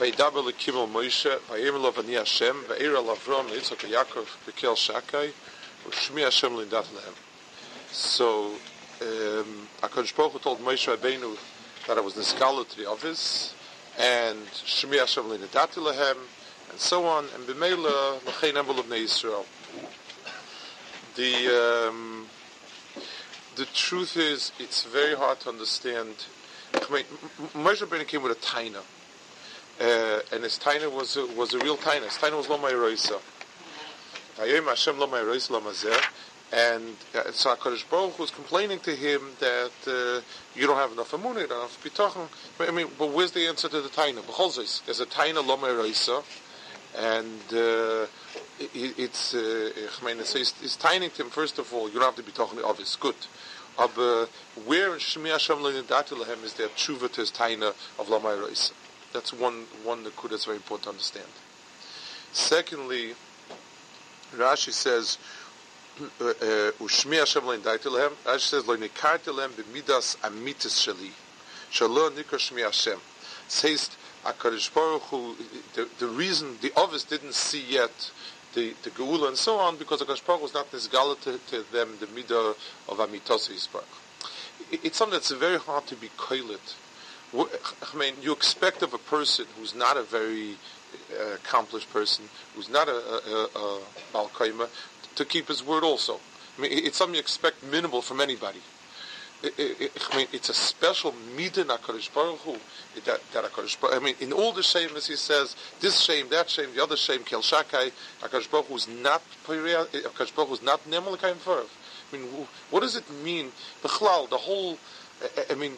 Vaydaber lekimel Moshe, vayemel of ani Hashem, vayera lavrom leitzok Yaakov bekel shakai, ushmi Hashem lindat lehem. So, um, HaKadosh Baruch Hu told Moshe Rabbeinu that it was the scholar to the office, and shmi Hashem lindat lehem, and so on, and b'meila l'chein embel of Yisrael. The, um, the truth is, it's very hard to understand I mean, Moshe Rabbeinu came with a taina, uh, and his taina was a, was a real taina. His taina was lo ma'eroisa. Vayom Hashem lo ma'eroisa lo. And uh, so HaKadosh Baruch was complaining to him that uh, you don't have enough amunah, you don't have bitachon. I mean, but where's the answer to the taina? B'cholzis, there's a taina lo ma'eroisa, and uh, it, it's, uh, so he's, he's taining to him, first of all, you don't have to be talking obvious, good. Aber where in Shemi Hashem is there tshuva to his taina of Lamai Reisa? That's one, one that that's very important to understand. Secondly, Rashi says, uh, uh, Ushmi Hashem Le'nidatilahem, Rashi says, Le'nikartilahem b'midas amitis shali. Shalom nikra Shmi Hashem. Says, HaKadosh Baruch Hu, the, the reason the others didn't see yet the, the Geula and so on, because the Baruch was not nisgala to, to them the midah of Amitos Yisbarach. It's something that's very hard to be koilet. I mean, you expect of a person who's not a very uh, accomplished person, who's not a, a, a, to keep his word also. I mean, it's something you expect minimal from anybody. It, it, I mean, it's a special midah Hakadosh Baruch Hu that, that Hakadosh Baruch. I mean, in all the shame, as he says, this shame, that shame, the other shame, Kel Shakai, Hakadosh Baruch Hu is not Hakadosh Baruch Hu is not Nemalakayim. I mean, what does it mean? The whole. I mean,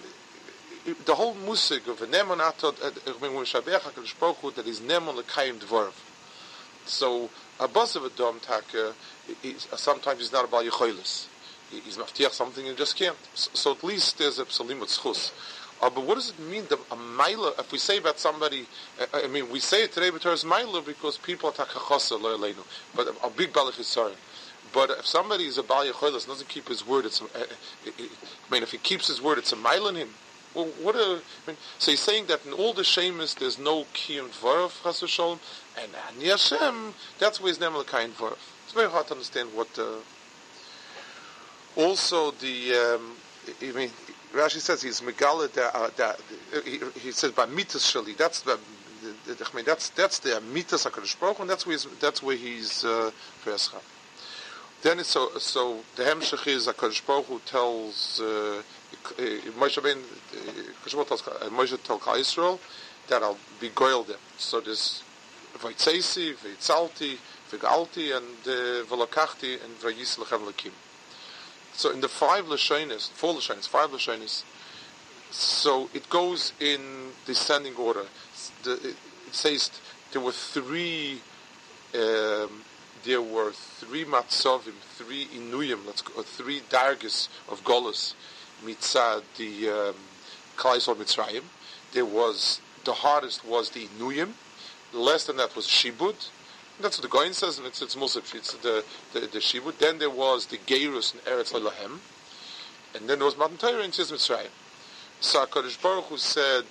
the whole musig of a nemonatod. I mean, when Shabbat Hakadosh Baruch Hu that is Nemalakayim Dvorv. So a buzz of a dom taka, sometimes he's not about Yechoilis he's maftiach something and just can't. So, so, at least there's a psalim with schus. Uh, but what does it mean, the, a maila, if we say about somebody, uh, I mean, we say it today, but there's maila because people are takachasa lo but a, a big balach is sorry. But if somebody is a bal yecholas doesn't keep his word, it's uh, I mean, if he keeps his word, it's a mile in him. Well, what mean, so he's saying that in all the shemus there's no kiyum dvarav chas v'sholem, and Ani Hashem, that's where he's never kain dvarav. It's very hard to understand what. Uh, also, the um, I mean, Rashi says he's megala uh, he, he says by mitas shali. That's the, the, the, I mean, that's that's the mitas Hakadosh Baruch and that's where he's that's where he's uh, Then it's so so the hemshech is Hakadosh Baruch tells uh, Moshe ben tells uh, Moshe tells Israel that I'll be them. So there's vaytzeisi, vaytzalti, v'galti, and uh, and v'yis lechem. So in the five Lashonis, four Lashonis, five Lashonis, so it goes in descending order. The, it, says there were three, um, there were three matzovim, three inuyim, let's go, three dargis of Golas, mitzad, the um, Klaisol Mitzrayim. There was, the hardest was the inuyim, less than that was shibud, that's what the Goin says, and it's it's Musaf, it's the the, the Shibud. Then there was the Geirus in Eretz Lelahem, and then there was Matan Torah in Tzis Mitzrayim. So Hakadosh Baruch Hu said,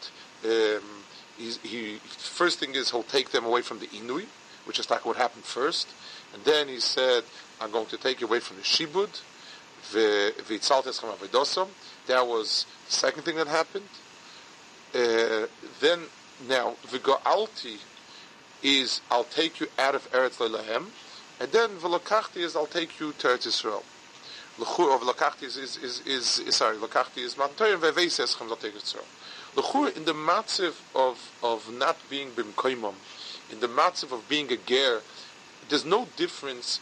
um, he first thing is he'll take them away from the Inui, which is like what happened first, and then he said, I'm going to take you away from the Shibud, that was the second thing that happened. Uh, then now the Goalti is I'll take you out of Eretz Lelahem, and then Velokachti is I'll take you to Eretz Yisrael. L'chur of Velokachti is, is, is, is, sorry, Velokachti is Matan and Veveses Chem I'll take Yisrael. L'chur in the matziv of, of not being Bimkoimom, in the matziv of being a ger, there's no difference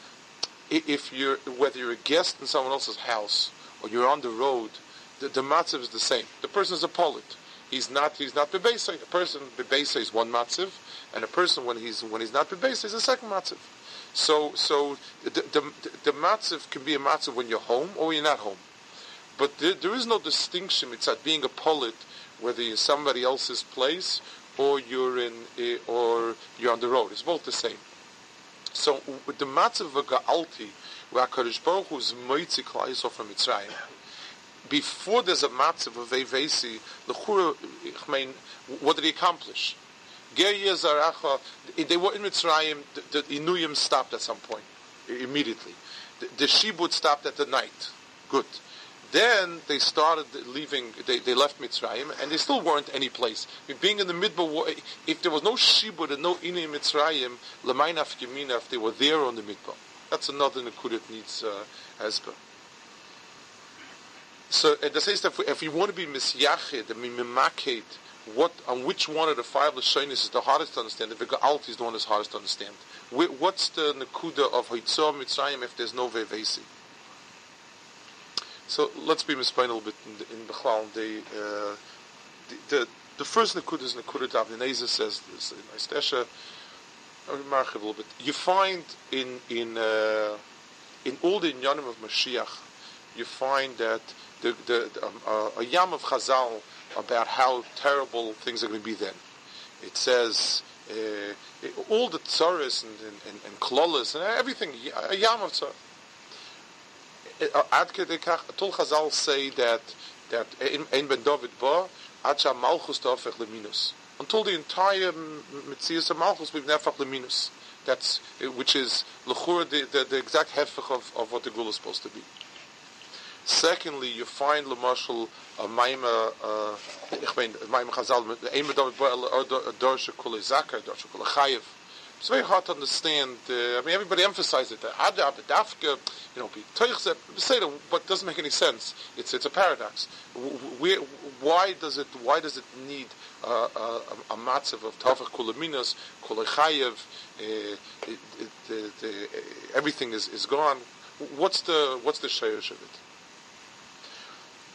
if you're, whether you're a guest in someone else's house or you're on the road, the, the matziv is the same. The person is a polit. He's not, he's not Bebesa. A person, Bebesa is one matziv, and a person when he's when he's not bebase is a second matziv. So so the the, the matziv can be a matziv when you're home or you're not home, but there, there is no distinction. It's at being a polit whether you're somebody else's place or you're in eh, or you're on the road. It's both the same. So with the matziv of ga'alti, where Hakadosh Baruch Hu is moitzi from Mitzrayim before there's a matzav of Evesi, the I mean, what did he accomplish? They were in Mitzrayim, the, the Inuyim stopped at some point, immediately. The, the Shibud stopped at the night. Good. Then they started leaving, they, they left Mitzrayim, and they still weren't any place. I mean, being in the Midbar, if there was no Shibud and no Inuyim Mitzrayim, Lamainaf Yemina, if they were there on the Midbar. That's another Nakud that needs uh, Hezbollah. So it says that if you want to be misyachid and mimaked, what on which one of the five lashonis is the hardest to understand? The Ga'alti is the one that's hardest to understand. What's the nakuda of Hitzah Mitzrayim if there's no vevesi? So let's be misplain a little bit in, in Bechlal. The, uh, the, the, the first nakuda is nakuda Davneza says this in Estesha. I'll remark a little bit. You find in in uh, in all the inyanim of Mashiach, you find that the, the, um, uh, a yam of Chazal about how terrible things are going to be then. It says uh, all the tzaras and, and, and, and klolas and everything, a yam of tzar. Uh, Ad Tul Chazal say that that ein ben David ba acha malchus tafech leminus. Until the entire mitzias of malchus we've nefach leminus. That's uh, which is lechura the, the, the exact hefech of, of what the gula is supposed to be. Secondly, you find Lamashal uh, uh, a Maima, meine, Maima Chazal, Medam Dorsha Kule Zakar, Dorsha Kule Chayev. It's very hard to understand. Uh, I mean, everybody emphasizes it. Ada, Ada, Dafka, you know, be Teichze, say but doesn't make any sense. It's it's a paradox. Where, why does it why does it need uh, a, a matzav of Tafach Kulaminas, Kulechayev, uh, everything is, is gone? What's the what's the shayrish of it?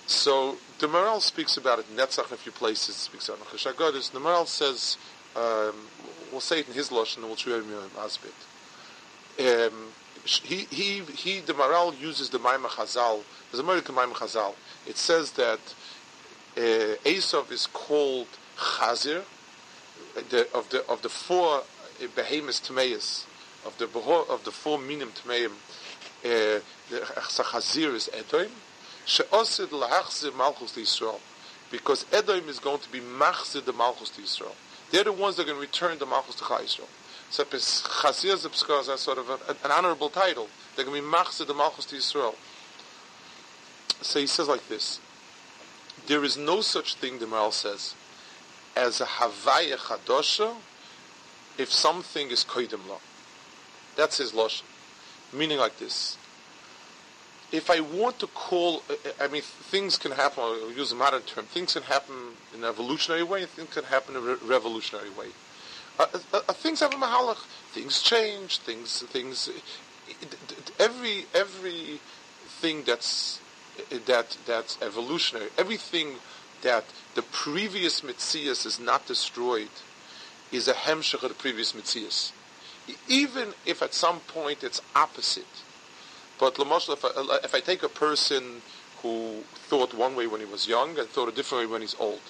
So the Maharal speaks about it. Netzach in a few places speaks about it. Chashagadis. The Maharal says, um, we'll say it in his lashon, and we'll show you Asbit. Um, he he he. The Maharal uses the Maimah Chazal. There's a American Maimah Chazal. It says that uh, Esav is called Chazir the, of the of the four uh, behemoths Tameis of the of the four minim Tameim. Uh, the Chazir is Edom she'osid lahachzir malchus Yisrael. Because Edom is going to be machzir the malchus to Yisrael. They're the ones that are going to return the malchus to Yisrael. So Chazir Zipskar is sort of an, an honorable title. They're going to be machzir the malchus to Yisrael. So he says like this. There is no such thing, the Maharal says, as a Havaya Chadosha if something is Koidim law. That's his losh. Meaning like this if I want to call, I mean, things can happen, I'll use a modern term, things can happen in an evolutionary way, things can happen in a revolutionary way. Uh, uh, uh, things have a mahalach, things change, things, things, every, every thing that's, that, that's evolutionary, everything that the previous mitzias is not destroyed is a hemshach of the previous mitzias. Even if at some point it's opposite, but if I, if I take a person who thought one way when he was young and thought a different way when he's old,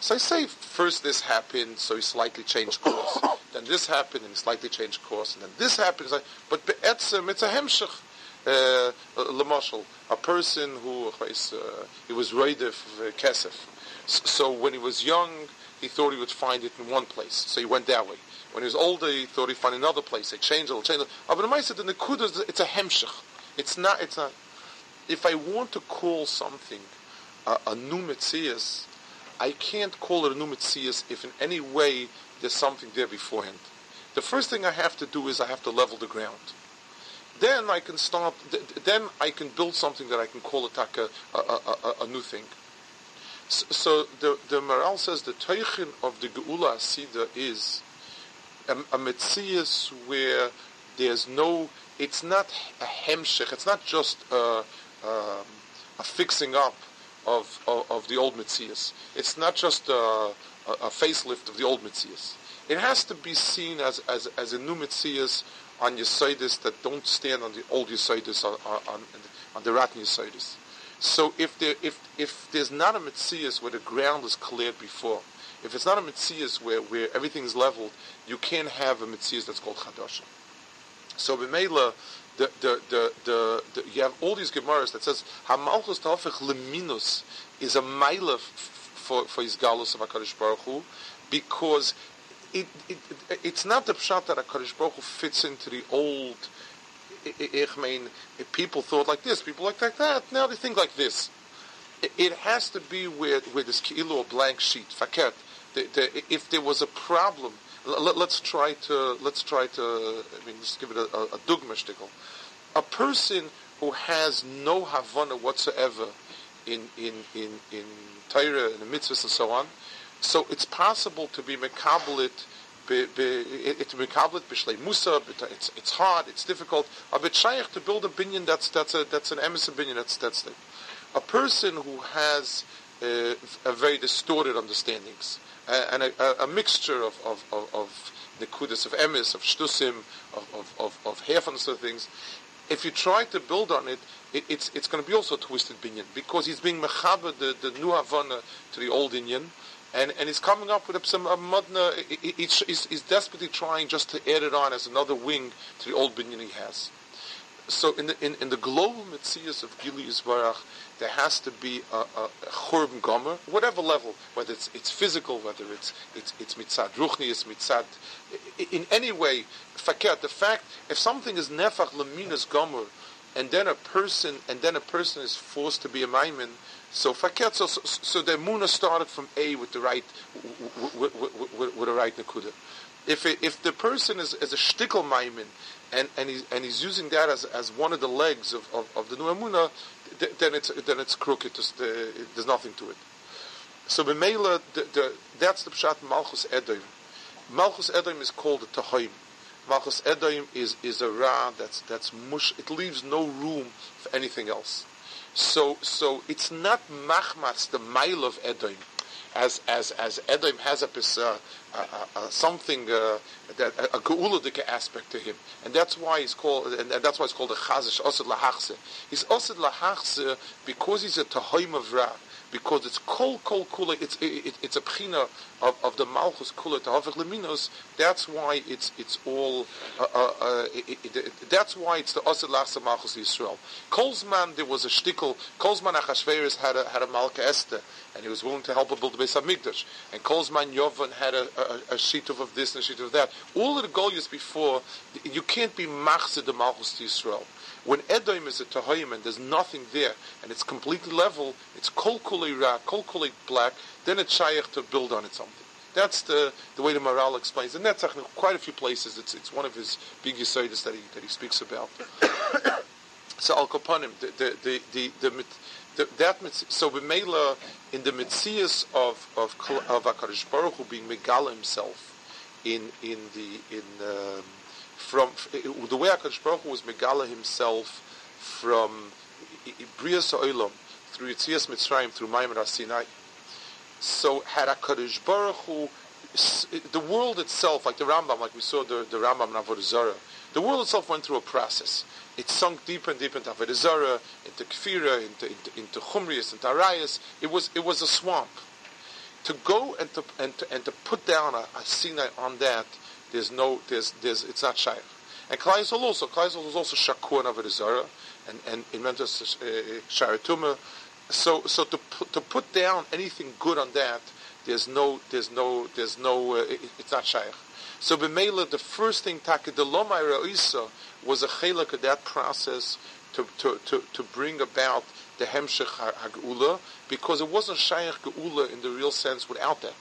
so I say first this happened, so he slightly changed course. then this happened and he slightly changed course, and then this happened. But be'etzim, it's a hemshech. Uh, Lamashal, a person who uh, he was reidif uh, kesef. So when he was young, he thought he would find it in one place, so he went that way. When he was older, he thought he'd find another place. They changed it, changed it. But the it's a hemshech. It's not. It's not. If I want to call something a, a new mitzias, I can't call it a new mitzias if in any way there's something there beforehand. The first thing I have to do is I have to level the ground. Then I can start. Then I can build something that I can call a, a, a, new thing. So, so the the Maharal says the teichin of the Geula Asida is a, a where there's no it's not a hemshech, it's not just a, a, a fixing up of, of, of, the old Mitzias. It's not just a, a, facelift of the old Mitzias. It has to be seen as, as, as a new Metzias on Yesodis that don't stand on the old Yesodis, on, on, on the rotten Yesodis. So if there, if, if there's not a Metzias where the ground is cleared before, if it's not a Metzias where, where everything is leveled, you can't have a Metzias that's called Chadasha. So B'meila, the, the, the, the, the, you have all these Gemaras that says, Hamalchus Ta'afech Leminus is a Maila for, for his Galus of HaKadosh Baruch Hu, because it, it, it, it's not the pshat that HaKadosh Baruch Hu fits into the old, I, I mean, people thought like this, people like that, now they think like this. It, has to be with where this kilo blank sheet, faket. The, the, if there was a problem, let, us try to let's try to I mean just give it a, a, a A person who has no havana whatsoever in in in in Torah and the mitzvahs and so on, so it's possible to be mekabelit. It's mekabelit b'shlei musa. It's it's hard. It's difficult. A bit to build a binyan. That's that's a that's an emes binyan. That's that's the, a person who has uh, a very distorted understandings and a, a, mixture of of of, of the kudus of emes, of shtusim, of of of, of understood things. If you try to build on it, it it's it's going to be also twisted binyan because he's being mechaber the the new havana to the old Indian. And, and he's coming up with some a mudna. He's, he's, desperately trying just to add it on as another wing to the old binyan he has. So in the in, in the global mitzias of Gili Yisbarach, there has to be a, a, a gomer, whatever level, whether it's it's physical, whether it's it's it's mitzad ruchni, it's mitzad, in any way, fakir. The fact if something is nefach leminas gomer, and then a person and then a person is forced to be a maimin, so fakir. So, so, so the muna started from A with the right with, with, with, with the right nakuda. If it, if the person is, is a shtickle maimin and and he's and he's using that as as one of the legs of, of, of the new amuna, then it's then it's crooked. Just, uh, there's nothing to it. So b'meila, the, the, that's the pshat malchus edoim. Malchus edoim is called the. Malchus edoim is is a ra that's that's mush. It leaves no room for anything else. So so it's not machmas the mile of edoim as as as Edom has a uh, uh, uh, something that a, geuladic aspect to him, and that's why he's called and, and that's why it's called a chazish osed lahachse. He's osed lahachse because he's a tahoim of ra because it's kol kol kula. It's it, it, it's a pchina of, of the malchus kula to havich leminos. That's why it's it's all. Uh, uh, uh, it, that's why it's the osed lachsa malchus Yisrael. Kolzman there was a shtickle. Kolzman Achashverosh had a had a malka Esther, and he was willing to help her build the Beis Hamikdash. And Kolzman Yovan had a, a, a sheet of this and a sheet of that. All of the Goliaths before, you can't be machzid the malchus to Yisrael. When Edom is a Tahoyim and there's nothing there, and it's completely level, it's kol ra, kol black, then it's shaykh to build on it something. That's the, the way the Maharal explains. And that's quite a few places. It's, it's one of his big yisoidis that he, that he speaks about. so Al Kapanim, the, the, the, the, the, the that so B'meila, in the Mitzias of, of, of Baruch Hu being Megala himself in, in the, in, um, from eh, the way Hakadosh Baruch Hu was Megala himself from Bria Sa'olam through Yitzias Mitzrayim through Maimon Sinai. So had Hakadosh Baruch Hu eh, the world itself, like the Rambam, like we saw the, the Rambam in Zarah, the world itself went through a process. It sunk deeper and deeper into Avodah Zarah, into Kfira, into, into, into Chumrius, into Arayas. It was, it was a swamp. To go and to, and to, and to put down a, a Sinai on that there's no, there's, there's, it's not shaykh. And Klai Yisrael also, Klai Yisrael is also shakur and avodah and and in Mentos uh, sharatuma. So so to to put down anything good on that, there's no there's no there's no uh, it, it's not shaykh. So b'meila, the first thing the ra'isa was a chelik of that process to, to, to, to bring about the hemshech ha'geula because it wasn't shaykh geula in the real sense without that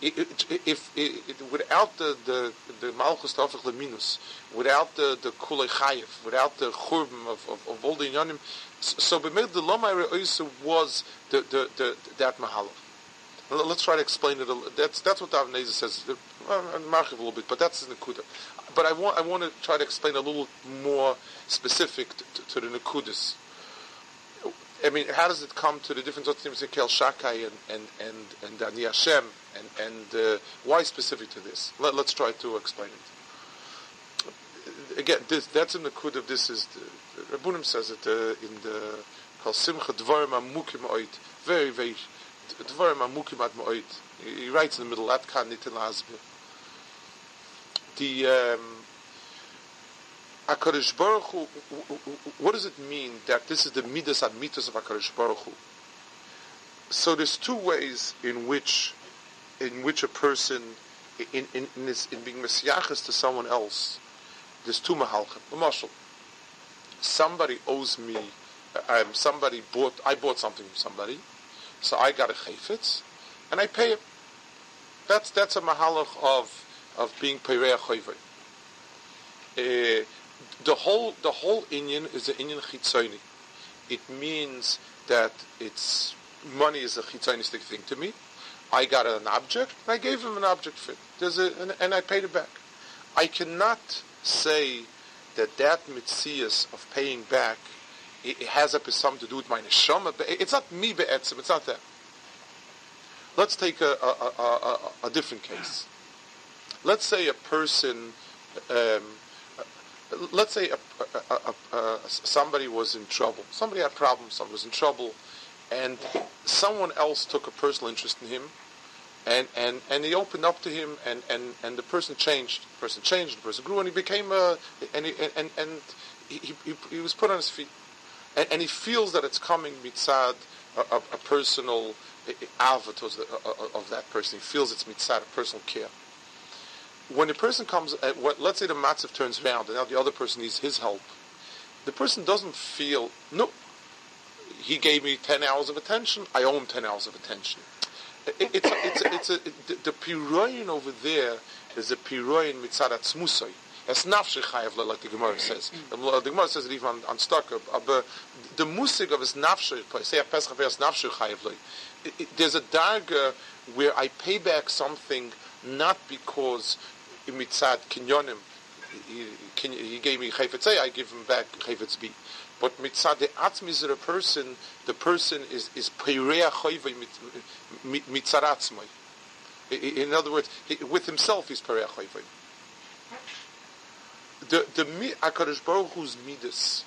if, if, without the the the malchus tafich leminus, without the the kulei chayev, without the churban of, of, of all the inyanim, so b'mid the lomay re'oisa was the, the, the, that mahalach. Let's try to explain it. A, that's that's what Dav Neza says. Marchiv a little bit, but that's the nekuda. But I want I want to try to explain a little more specific to, to the nekudas. I mean, how does it come to the difference between Kel Shakai and and and and Ani Hashem, and and uh, why specific to this? Let, us try to explain it. Again, this, that's in the kud of this is the, Rabbunim says it uh, in the called Simcha Dvarim Amukim Oit. Very very Dvarim Amukim Ad Moit. He writes in the middle Atkan Nitin Lazbe. The um, Baruch what does it mean that this is the midas and midas of HaKadosh Baruch? So there's two ways in which, in which a person, in, in, in, in being messiachas to someone else, there's two mahalchim. A marshal. Somebody owes me, um, somebody bought, I bought something from somebody, so I got a chayfetz, and I pay it. That's, that's a mahalach of, of being peirei chayvei. Uh, the whole the whole Inyan is an Inyan chitzoni. It means that it's money is a chitzonistic thing to me. I got an object, and I gave him an object for it. There's a, and, and I paid it back. I cannot say that that mitzias of paying back it, it has a something to do with my neshama. It's not me be'etzim. It's not that. Let's take a, a, a, a, different case. Let's say a person um, let's say somebody was in trouble. Somebody had problems. Someone was in trouble, and someone else took a personal interest in him, and, and, and he opened up to him, and, and, and the person changed. The person changed. The person grew, and he became a and he, and and he, he, he was put on his feet, and, and he feels that it's coming mitzad a, a, personal eh, eh, avatar of that person. He feels it's mitzad a personal care when a person comes, at what, let's say the matzav turns around and now the other person needs his help, the person doesn't feel, no, he gave me 10 hours of attention, I owe him 10 hours of attention. It, it's, it's, it's a, the, the piroyin over there is a piroyin mitzadat smusay. Es nafshe chayav like the Gemara says. The, Gemara says it even on, on Stucker. Uh, but the musig of his nafshe, say a pesach es nafshe chayav There's a darga where I pay back something not because mitzad kinyonim, he, he gave me chayfetz A, I give him back chayfetz B. But mitzad the a person, the person is is peirea chayvei mitzaratzmoi. In other words, he, with himself he's peirea chayvei. The the Hakadosh Baruch Hu's midas.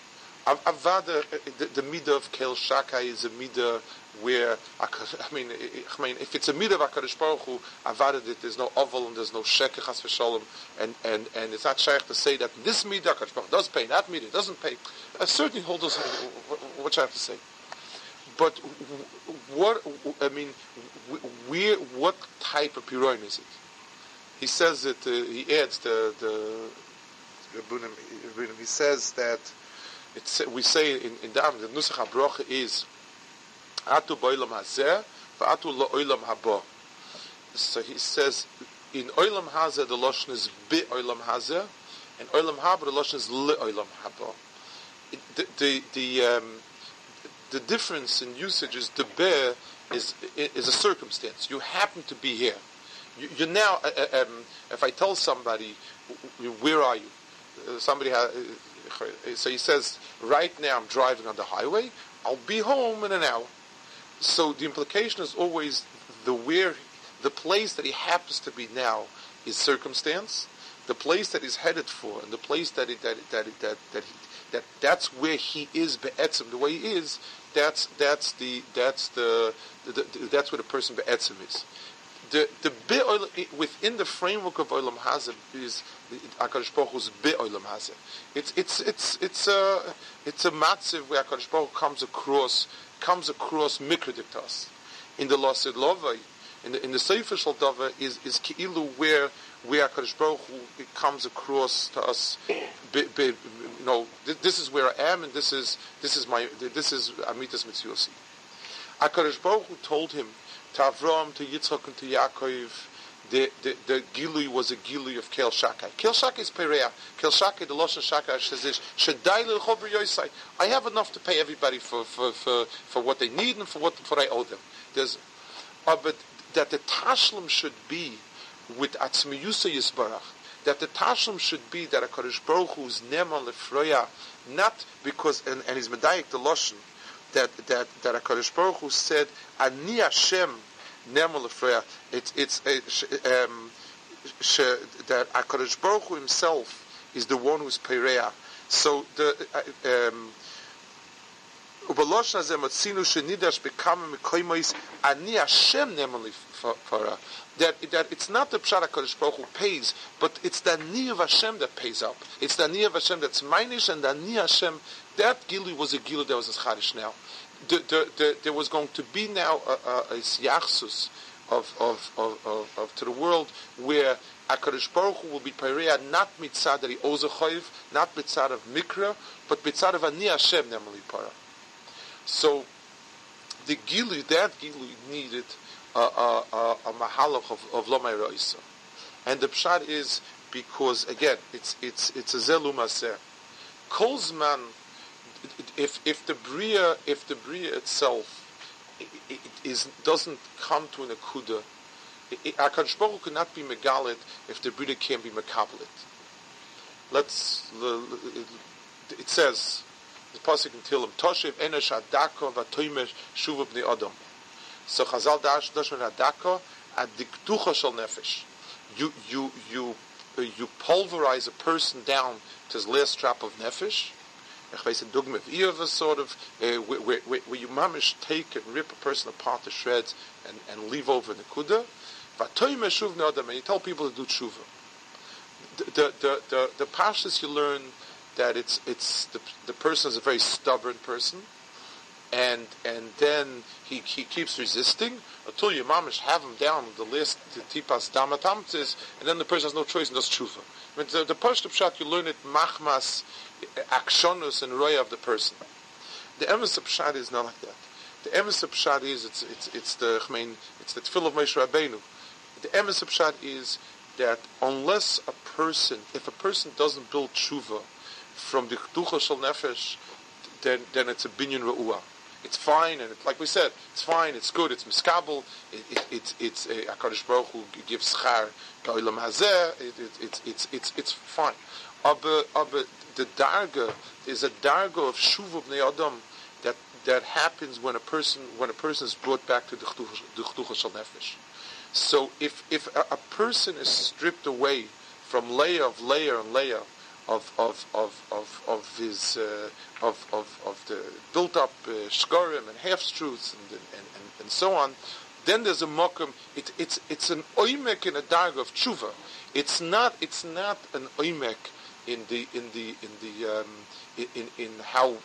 Avada, the, the midah of Kel Shakai is a midah where I mean, I mean, if it's a midah of Hakadosh Baruch Hu, Avada that there's no oval and there's no sheker chas v'shalom, and and and it's not shaykh to say that this midah Hakadosh Baruch does pay, that midah doesn't pay. I certainly hold us. What I have to say, but what I mean, where what type of piroin is it? He says that uh, he adds the the he says that it's, we say in, in the the Nusach is Atu boilam hazeh, v'atu lo oilam haba. So he says, in oilam hazeh the lashon is bi oilam hazeh, and oilam haba the lashon is li oilam haba. The the the, um, the difference in usage is the be is is a circumstance. You happen to be here. You, you now, uh, uh um, if I tell somebody, where are you? Uh, somebody has, uh, so he says, right now I'm driving on the highway. I'll be home in an hour. So the implication is always the where, the place that he happens to be now is circumstance. The place that he's headed for, and the place that he, that that that that he, that that's where he is be'etzim, the way he is. That's that's the that's the, the, the that's where the person be'etzim is. The the within the framework of olam hazeh is Hakadosh Baruch Hu's be'olam hazeh. It's it's it's it's a it's a matziv where Hakadosh Baruch comes across comes across mikrodiktas. In the Lasid Lovai, in the in the Sefer Shaldava is is Ki'ilu where where Hakadosh Baruch Hu comes across to us. Be, be, you know, this is where I am, and this is this is my this is Amitas Mitziosi. Hakadosh Baruch Hu told him to Avram, to Yitzchak, and to Yaakov the, the, the gilui was a gilui of Kel Shakai. Kel Shakai is Perea. Kel Shakai, the Lashon Shakai says this, yosai. I have enough to pay everybody for, for, for, for what they need and for what, for what I owe them. There's, uh, but that the Tashlim should be with Atzmiyusa Yisbarach, that the Tashlim should be that a Kadosh Baruch Hu is Neman Lefroya, not because, and, and he's Medayik the Lashon, that that that Hakadosh Baruch Hu said, "Ani Hashem Nemu It's it's um, that Hakadosh Baruch Hu himself is the one who's Perea. So the. Uh, um, that, that it's not the Pshat HaKadosh Baruch Hu pays, but it's the Ani of Hashem that pays up. It's the Ani of Hashem that's mineish and the Ani Hashem, that Gilu was a Gilu that was a Charish now. The, the, the, there was going to be now a, a, a Yachsus of, of, of, of, of, to the world where HaKadosh Baruch Hu will be Pereah not mitzad chayiv, not mitzad of Mikra, but mitzad of Ani Hashem Nemali Para. So the Gilu, that Gilu needed a, a, a, a mahalach of, of Lomay Ra'isa. And the pshat is because, again, it's, it's, it's a Zelu Maser. Kolzman, if, if the Bria, if the Bria itself it, it is, doesn't come to an akuda, Akadosh Baruch cannot be megalit if the Bria can't be mekabelit. Let's, it says, the pasuk in Tilim, Toshev enesh adako v'toimesh shuva b'nei adam. So Chazal dash dash adako adiktucha shel nefesh. You you you uh, you pulverize a person down to his last drop of nefesh. Weiß ein Dogma of a sort of uh, where, where, where you mamish take and rip a person apart to shreds and, and leave over the kuda. And you tell people to do tshuva. The the the the, the you learn that it's it's the the person is a very stubborn person, and and then he, he keeps resisting until your mamish have him down the list the tipas damatamtis, and then the person has no choice and does tshuva. Mean, the, the pashto pshat you learn it machmas akshonus and roya of the person. The emes pshat is not like that. The emes pshat is it's it's it's the I mean it's the tefillah of Moshe Rabbeinu. The emes pshat is that unless a person, if a person doesn't build tshuva from the Ktucha Shal Nefesh, then, then it's a binyan Ra'ua. It's fine, and it, like we said, it's fine, it's good, it's miskabel, it, it, it's, it's a HaKadosh Baruch gives schar ka'olam hazeh, it, it, it's, it's, it's, it's fine. Aber the darga is a darga of shuv bnei adam that, that happens when a person, when a person is brought back to the Ktucha Shal Nefesh. So if, if a, a person is stripped away from layer of layer and layer of of of of, of his uh, of, of of the built up uh, and half truths and and, and and so on. Then there's a mokum. It, it's it's an oimek in a dag of tshuva. It's not it's not an oimek in the in the in the um, in, in how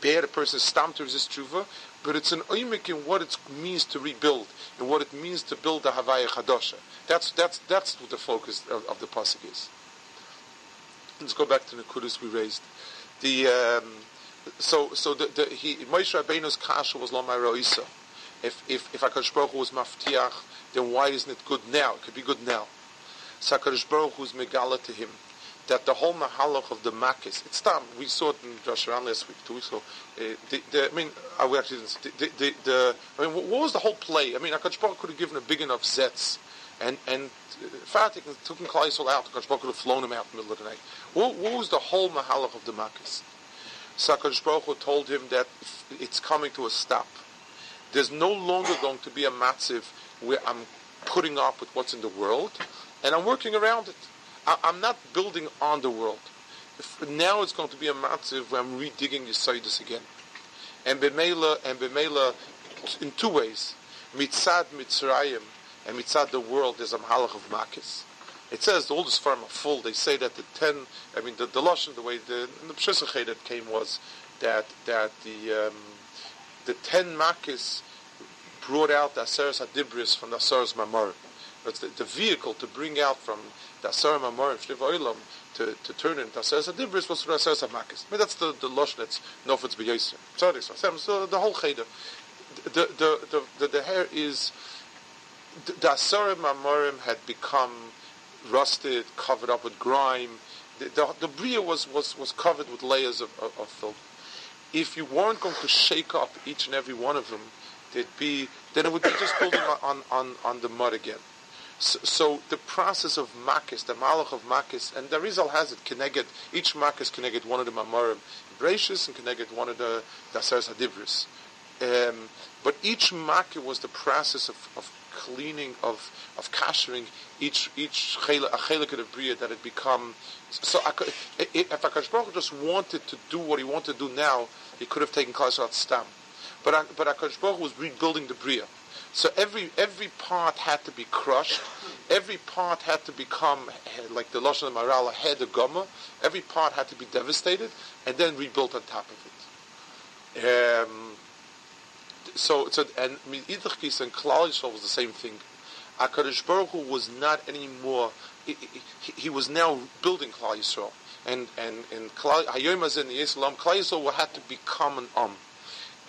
bad a person is stamped to resist tshuva, but it's an oimek in what it means to rebuild and what it means to build the Havaya Chadosha. That's that's that's what the focus of, of the pasuk is. Let's go back to the kudus we raised. The um, so so the, the he Moshe Rabbeinu's kasha was lomay roisa. If if if Hakadosh Baruch was maftiach, then why isn't it good now? It could be good now. So Hakadosh Baruch megala to him that the whole mahalach of the makis. It's time we saw it in Josh around last week, two weeks ago. Uh, the, the, I mean, I uh, actually didn't. The, the, the, I mean, what was the whole play? I mean, Hakadosh Baruch could have given a big enough zets and and Fatik took him out. Hakadosh Baruch could have flown him out in the middle of the night. What, what was the whole mahalach of the Makkis? Sakadosh Baruch Hu told him that it's coming to a stop. There's no longer going to be a matziv where I'm putting up with what's in the world, and I'm working around it. I, am not building on the world. If, now it's going to be a matziv where I'm redigging Yisaitis again. And Bemela, and Bemela, in two ways. Mitzad Mitzrayim, and mitzad the world is a mahalach of makis. It says all this farm are full. They say that the ten, I mean the the lashon, the way the the pshesachay that came was that that the um, the ten makis brought out the aseres adibris from the aseres mamor. It's the, the, vehicle to bring out from the aseres mamor and shliv oilam to, to turn into aseres adibris was from aseres makis. I that's the the lashon that's nofetz. Sorry, so the whole cheder. The the the, the hair is the Asarim Amorim had become rusted, covered up with grime. The, the, the Bria was, was, was covered with layers of, of, of filth. If you weren't going to shake up each and every one of them, there'd be, then it would be just building on, on, on the mud again. So, so the process of makis, the malach of makis, and the Rizal has it, connected, each makis connected one of the mamarim, Bereshis, and connected one of the Daseres Hadibris. Um, but each makir was the process of, of cleaning, of, of kashering each each chelik of the bria that had become. So if Akash Baruch just wanted to do what he wanted to do now, he could have taken Klal stam. But but Akash Baruch was rebuilding the bria. So every every part had to be crushed. Every part had to become like the Lashon Marala head of Goma. Every part had to be devastated and then rebuilt on top of it. Um, so so and Idachkis and Klal Yisrael was the same thing. Hakadosh Baruch Hu was not anymore. He, he, he was now building Klal Yisrael, and and and Hayom Hazin Yisrael Klal Yisrael had to become an um.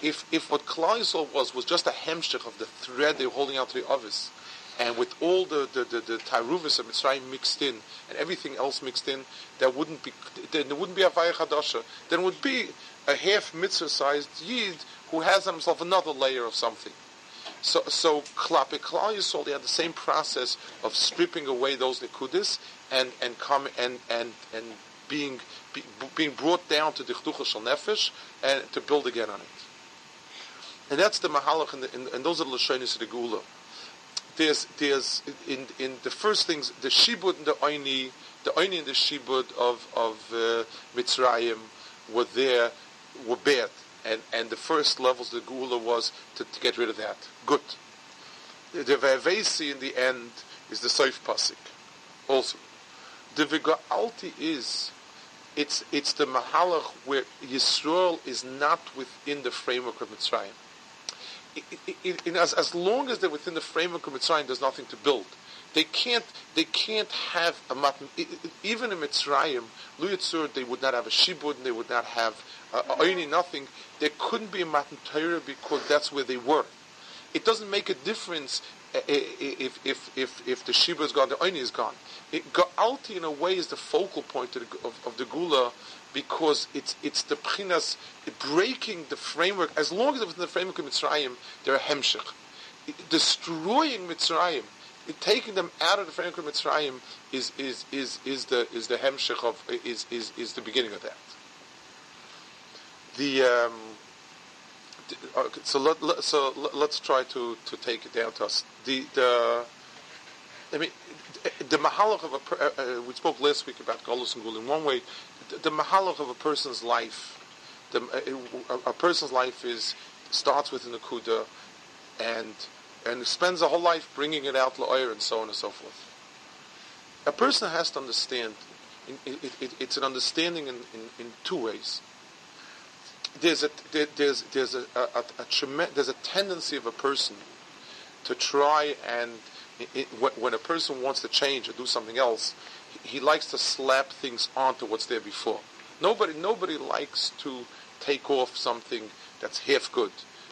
If if what Klal Yisrael was was just a hemshich of the thread they were holding out to the others, and with all the the the, the of Mitzrayim mixed in and everything else mixed in, there wouldn't be there wouldn't be a Vayach Hadasha. There would be a half mitzvah-sized yid who has on himself another layer of something. So, so Klape Klal they had the same process of stripping away those nikudis and and come and and and being be, being brought down to the Chducha Nefesh and to build again on it. And that's the Mahalach, and, and, and those are the Lashonis of the Gula. There's, there's, in, in the first things, the Shibud and the Oini, the Oini and the Shibud of, of uh, Mitzrayim were there, were bad and, and the first levels of the Gula was to, to, get rid of that. Good. The Vevesi in the end is the Seif Pasik. Also. The Viga'alti is, it's, it's the Mahalach where Yisrael is not within the framework of Mitzrayim. It, it, it, as, as long as they're within the framework of Mitzrayim, there's nothing to build. They can't. They can't have a matan. Even in Mitzrayim, Luyitzur, they would not have a shibud, and they would not have uh, any nothing. There couldn't be a matan Torah because that's where they were. It doesn't make a difference uh, if if if if the shibud is gone, the oini is gone. It, Ga'alti in a way is the focal point of the, of, of the gula because it's it's the pchinas breaking the framework. As long as it's in the framework of Mitzrayim, they're a hemshich. Destroying Mitzrayim taking them out of the framework of Mitzrayim is is is is the is the hemshich of is is is the beginning of that. The um, okay, so let, let, so let, us try to, to take it down to us. The the I mean the mahalach of a uh, uh, we spoke last week about Golus and Gul in one way. The, the mahalach of a person's life, the, uh, a, a, person's life is starts with an akuda and and spends a whole life bringing it out la'ir and so on and so forth. A person has to understand. It, it, it, it's an understanding in, in, in, two ways. There's a there's there's a, a, a, there's a tendency of a person to try and when a person wants to change or do something else, he likes to slap things onto what's there before. Nobody nobody likes to take off something that's half good.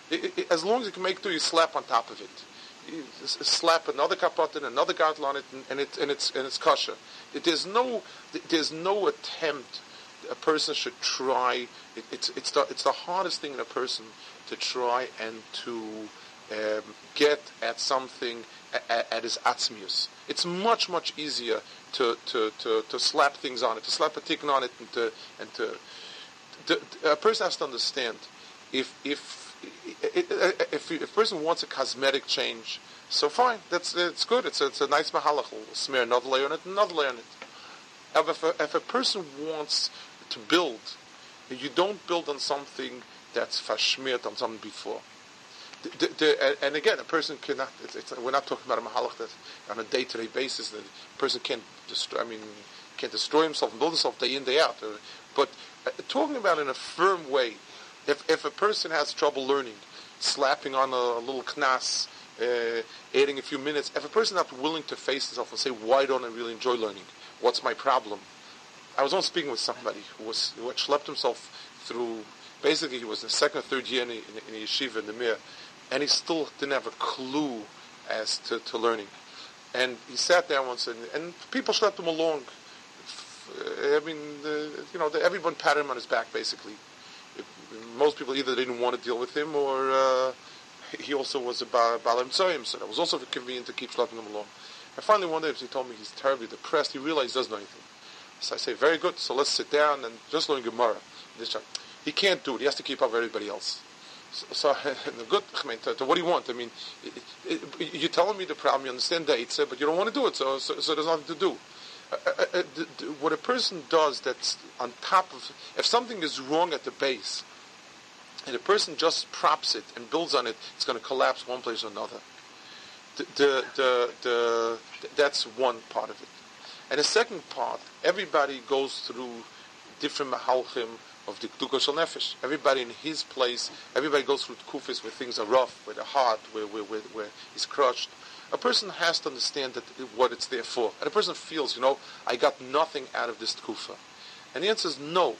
It, it, as long as you can make do, you slap on top of it. You slap another kapot and another gartel on it, and, and, it, and it's and it's kosher. there's no there's no attempt a person should try. It, it's it's the it's the hardest thing in a person to try and to um, get at something at, at his atzmius. It's much much easier to, to, to, to slap things on it, to slap a tikkun on it, and to and to, to, a person has to understand if if if, if a person wants a cosmetic change, so fine, that's it's good. It's a, it's a nice mahalach. We'll smear another layer on it, another layer on it. If a, if a person wants to build, you don't build on something that's fashmiert on something before. The, the, the, and again, a person cannot. It's, it's, we're not talking about a mahalach that on a day-to-day basis. The person can't destroy. I mean, can't destroy himself and build himself day in day out. But uh, talking about in a firm way if, if a person has trouble learning, slapping on a, a little knas, uh, adding a few minutes, if a person not willing to face himself and say, why don't I really enjoy learning? What's my problem? I was once speaking with somebody who was who had schlepped himself through, basically he was in the second or third year in, in, in yeshiva in the Mir, and he still didn't have a clue as to, to learning. And he sat there once, and, and people schlepped him along. I mean, the, you know, the, everyone patted him on his back, basically most people either didn't want to deal with him or uh, he also was a Balam Tzoyim, so that was also convenient to keep schlepping him along. And finally one day he told me he's terribly depressed. He realized he doesn't know anything. So I say, very good. So let's sit down and just learn Gemara. He can't do it. He has to keep up with everybody else. So, so good. I mean, to, to what do you want? I mean, it, it, you're telling me the problem. You understand the Eitzah, but you don't want to do it. So, so, so there's nothing to do. Uh, uh, uh, what a person does that's on top of, if something is wrong at the base, and a person just props it and builds on it, it's going to collapse one place or another. The, the, the, the, that's one part of it. And the second part, everybody goes through different mahalchim of the Kedukah Nefesh. Everybody in his place, everybody goes through kufis where things are rough, where the heart, where, where, where, where he's crushed. A person has to understand that what it's there for. And a person feels, you know, I got nothing out of this kufa. And the answer is no.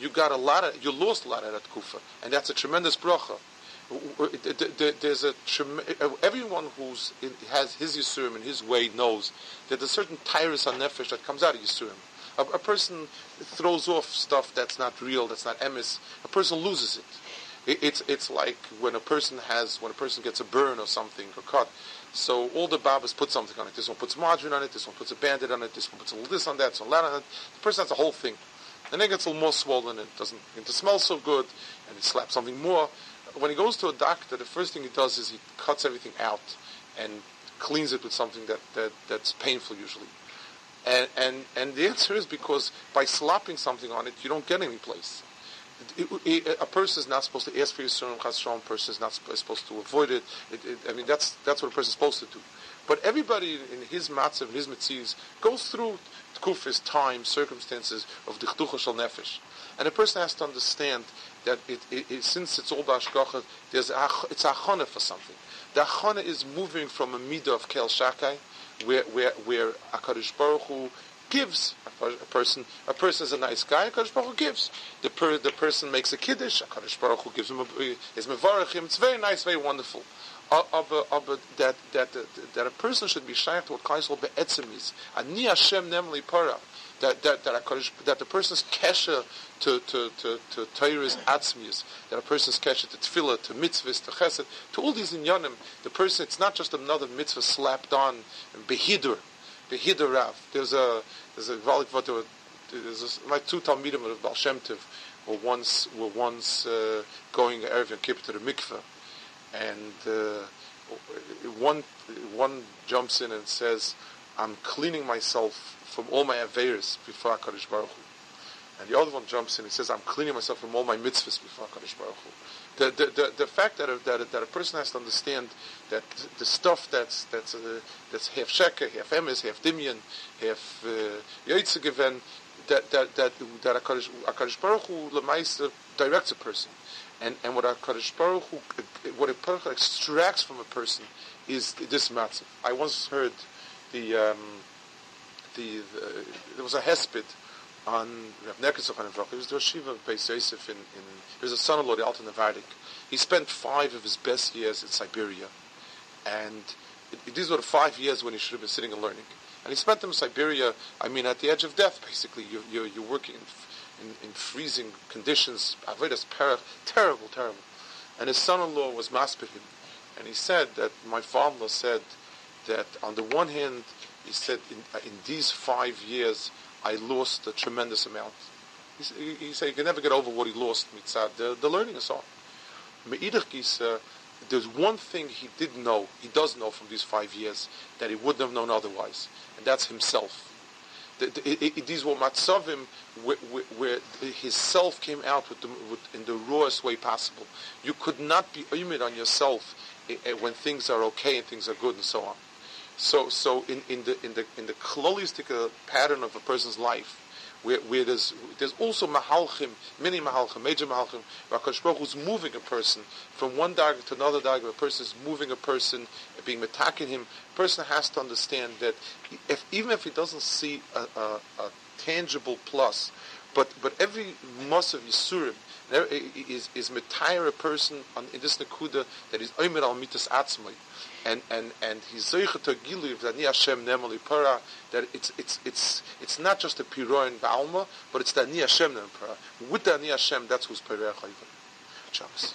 You got a lot of, you lost a lot of that kufa. And that's a tremendous bracha. There's a everyone who's has his yisurim in his way knows that a certain tyrus on nefesh that comes out of yisurim. A, a, person throws off stuff that's not real, that's not emis. A person loses it. it. It's it's like when a person has when a person gets a burn or something or cut. So all the babas put something on it. This one puts margarine on it. This one puts a bandit on it. This one puts a little this on that. This that on it. The person has the whole thing. And then it gets a little more swollen. It doesn't it smells so good, and it slaps something more. When he goes to a doctor, the first thing he does is he cuts everything out and cleans it with something that, that that's painful usually. And, and, and the answer is because by slapping something on it, you don't get any place. It, it, a person is not supposed to ask for yisurim chasron. A person is not supposed to avoid it. it. I mean, that's that's what a person is supposed to do. But everybody in his matzav, his mitzvahs, goes through kufis, time, circumstances of the chducha shal nefesh, and a person has to understand that it, since it's all hashgacha, there's a, it's achana for something. The achana is moving from a midah of kel shakai where where where Hakadosh Baruch Hu gives a, person. A person is a nice guy. Hakadosh Baruch Hu gives. The per, the person makes a kiddush. Hakadosh Baruch Hu gives him a, is mevarachim. It's very nice, very wonderful. Uh, of a, of a, that, that, that, that a person should be shaykh to what Kaisel be'etzim is. Ani Hashem nemli para that that that, a, that the person's kesha to to to to Torah's atzmius, that a person's kesha to tefillah, to mitzvahs, to chesed, to all these inyanim, the person it's not just another mitzvah slapped on behidur, behidur rav. There's a there's a there's a, my two talmidim of Baal Shem were once were once uh, going erev and kippur to the mikveh, and uh, one one jumps in and says, "I'm cleaning myself." From all my Averis before HaKadosh Baruch Hu. And the other one jumps in and says, I'm cleaning myself from all my mitzvahs before HaKadosh Baruch Hu. The, the, the, the fact that a, that, a, that a person has to understand that the stuff that's that's uh, that's half sheker, half emes, half dimion, half uh, that that that that Hakadosh, Baruch Hu lemaisa directs a person, and and what Hakadosh Baruch Hu, what a extracts from a person is this matzah. I once heard the um, the, the there was a hesped on Rav Nekritz on He was the Shiva of Beis Yosef in, in he was a son-in-law, the Alta Navardik. He spent five of his best years in Siberia, and it, these were the five years when he should have been sitting and learning. And he spent them in Siberia. I mean, at the edge of death, basically. You, you, you're working in, in, in freezing conditions, avodas perach, terrible, terrible. And his son-in-law was maspid him, and he said that my father said that on the one hand he said, in, uh, in these five years, I lost a tremendous amount. He, he said, he can never get over what he lost, mitzad, the, the learning and so on. Uh, there's one thing he did know, he does know from these five years, that he wouldn't have known otherwise, and that's himself. The, the, it, it, these were matzavim where, where, where, his self came out with the, with, in the rawest way possible. You could not be umid on yourself when things are okay and things are good and so on. So, so in, in the in the in the klolistic uh, pattern of a person's life, where, where there's there's also mahalchim, many mahalchim, major mahalchim, Hakadosh Baruch is moving a person from one dag to another dag. A person is moving a person, being attacking him. A person has to understand that if even if he doesn't see a, a, a tangible plus, but but every mus of yisurim is is metire a person on in this nekuda that is oimer al mitas atzmai and and and he's zoicha to gilu that ni Hashem nemali para that it's it's it's it's not just a piroin ba'alma but it's the ni Hashem nemali para with the ni Hashem that's who's perech Shabbos